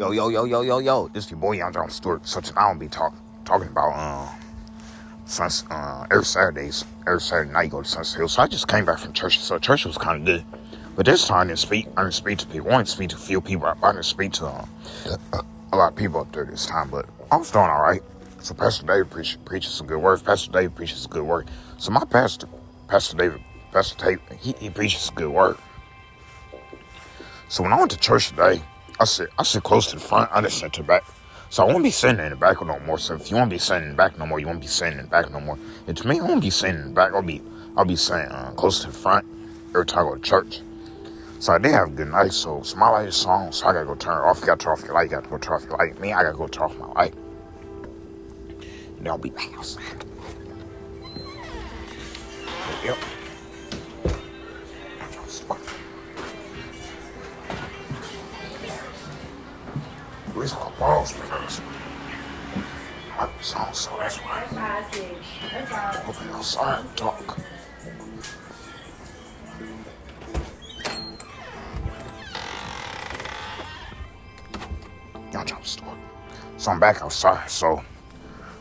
Yo, yo, yo, yo, yo, yo. This is your boy Young John Stewart. So tonight I'll be talk, talking about um Suns, uh, every Saturdays, every Saturday night you go to Sunset Hill. So I just came back from church. So church was kind of good. But this time I didn't speak. I didn't speak to people. I didn't speak to a few people. I didn't speak to um, a lot of people up there this time. But I was doing all right. So Pastor David preach, preaches some good words. Pastor David preaches good word. So my pastor, Pastor David, Pastor David, he, he preaches good word. So when I went to church today, I sit I sit close to the front. I didn't to the back. So I won't be sitting in the back no more. So if you won't be sitting back no more, you won't be sitting in the back no more. To me, I won't be sitting back. I'll be I'll be sitting uh, close to the front every time I go to church. So I did have a good night. So, so my light is on. So I gotta go turn it off. You gotta turn off your light. You gotta go turn off your light. Me, I gotta go turn off my light. And I'll be back outside. Yep. Where's my balls because I so that's why I'm outside and talk. Y'all jump store. So I'm back outside. So,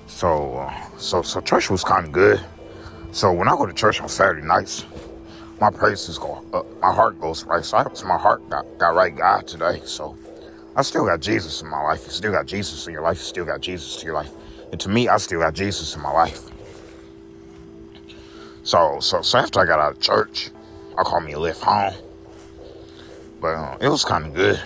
so, uh, so, so church was kind of good. So when I go to church on Saturday nights, my praises go up, my heart goes right. So, I, my heart got, got right God today. So I still got Jesus in my life. You still got Jesus in your life. You still got Jesus to your life. And to me, I still got Jesus in my life. So, so, so after I got out of church, I called me a Lyft home. But uh, it was kind of good.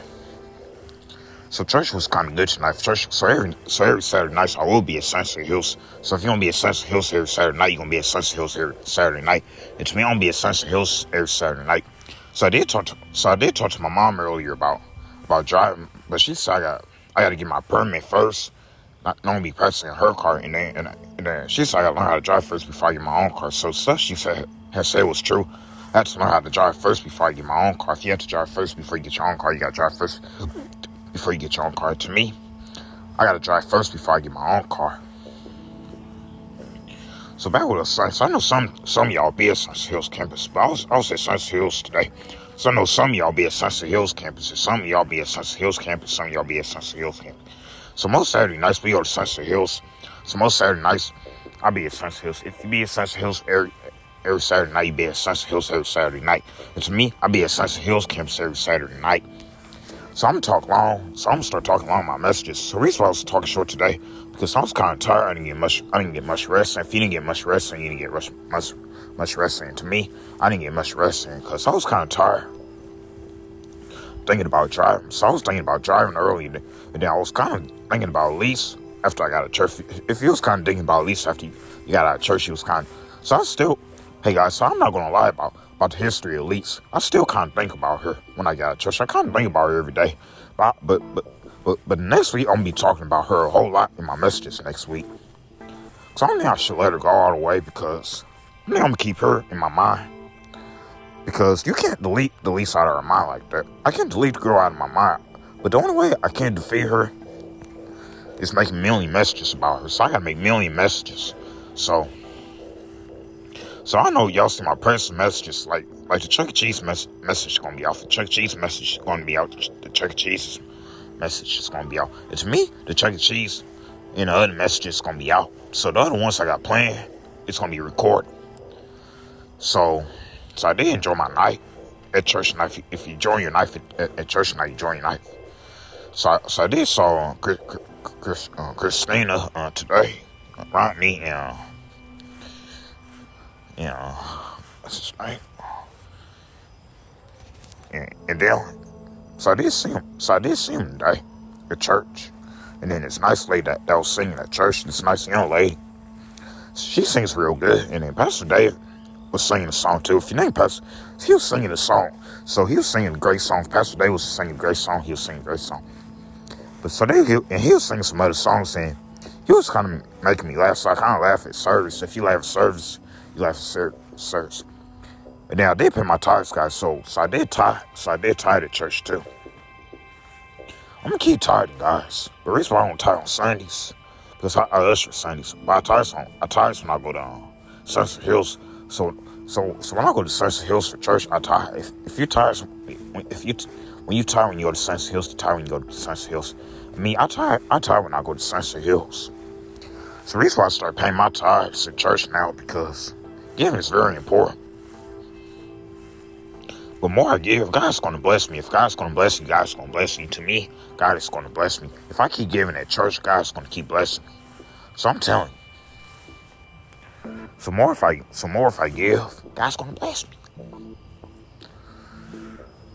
So church was kind of good tonight. Church, so every so every Saturday night, I will be at Sunset Hills. So if you to be at Sunset Hills every Saturday night, you're gonna be at Sunset Hills every Saturday night. And to me, I'm gonna be at Sunset Hills every Saturday night. So I did talk to so I did talk to my mom earlier about about driving, but she said I got I got to get my permit first. Not, not be practicing her car, and then and, and then she said I got to learn how to drive first before I get my own car. So stuff she said has said was true. I had to learn how to drive first before I get my own car. If you have to drive first before you get your own car, you got to drive first before you get your own car. To me, I got to drive first before I get my own car. So back with the so I know some some y'all be at Sunset Hills campus, but I was, I was at Sunset Hills today. So I know some of y'all be at Sunset Hills campus, and some of y'all be at Sunset Hills campus, some of y'all be at Sunset Hills campus. So most Saturday nights we go to Sunset Hills. So most Saturday nights I'll be at Sunset Hills. If you be at Sunset Hills every every Saturday night, you be at Sunset Hills every Saturday night. And to me, I be at Sunset Hills campus every Saturday night. So I'm gonna talk long. So I'm gonna start talking long my messages. So reason why I was talking short today because I was kind of tired. I didn't get much. I didn't get much rest. And if you didn't get much rest, then you didn't get much much much rest. And to me, I didn't get much rest because I was kind of tired. Thinking about driving. So I was thinking about driving early, and then I was kind of thinking about lease after I got a church. If you was kind of thinking about lease after you, you got out of church, you was kind of. So I still, hey guys. So I'm not gonna lie about about the history of Lise. I still kind of think about her when I got of church. I kind of think about her every day. But but but but, but next week I'm gonna be talking about her a whole lot in my messages next week. So I don't think I should let her go all the way because I think I'm gonna keep her in my mind. Because you can't delete the lease out of her mind like that. I can't delete the girl out of my mind. But the only way I can defeat her is making million messages about her. So I gotta make million messages. So so I know y'all see my personal messages like like the Chuck E. Cheese mes- message is gonna be out. The Chuck E. Cheese message is gonna be out. The Chuck E. Cheese message is gonna be out. It's me, the Chuck E. Cheese, and the other messages gonna be out. So the other ones I got planned, it's gonna be recorded. So so I did enjoy my night at church tonight. If you, join your night at, at, church tonight, you join your night. So so I did saw Chris, Chris, uh, Christina uh, today, Rodney, and uh, you know, what's his name? And, then, so I did see him. So I did see him today at church. And then this nice lady that, that was singing at church, this nice young lady, she sings real good. And then Pastor Dave was singing a song too. If you name Pastor, he was singing a song. So he was singing great songs. Pastor Dave was singing great song. He was singing great song. But so they, and he was singing some other songs and he was kind of making me laugh. So I kind of laugh at service. If you laugh at service, you laugh at service. And now did pay my tithes, guys. So, so I did tie. So I did tithe at church too. I'm gonna keep tithing, guys. The reason why I don't tithe on Sundays because I, I usher Sundays. But I tithe on I tithe when I go down um, Sunset Hills. So So, so when I go to Sunset Hills for church, I tire. If, if you're tired, if you when you tired when you go to Sunset Hills, you tired when you go to Sunset Hills. I mean, I tire. I tire when I go to Sunset Hills. So the reason why I start paying my tithes in church now because giving is very important. The more I give, God's going to bless me. If God's going to bless me, God's going to bless me. To me, God is going to bless me. If I keep giving at church, God's going to keep blessing me. So I'm telling you. So more if I, so more if I give, God's going to bless me.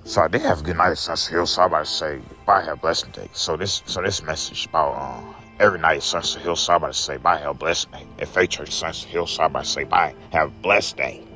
So I did have a good night at Sunset Hill. So I about to say, bye, have a blessing day. So this, so this message about um, every night Sunset Hill. So I say, bye, have a blessed day. Faith Church Sunset Hill. So I say, bye, have a blessed day.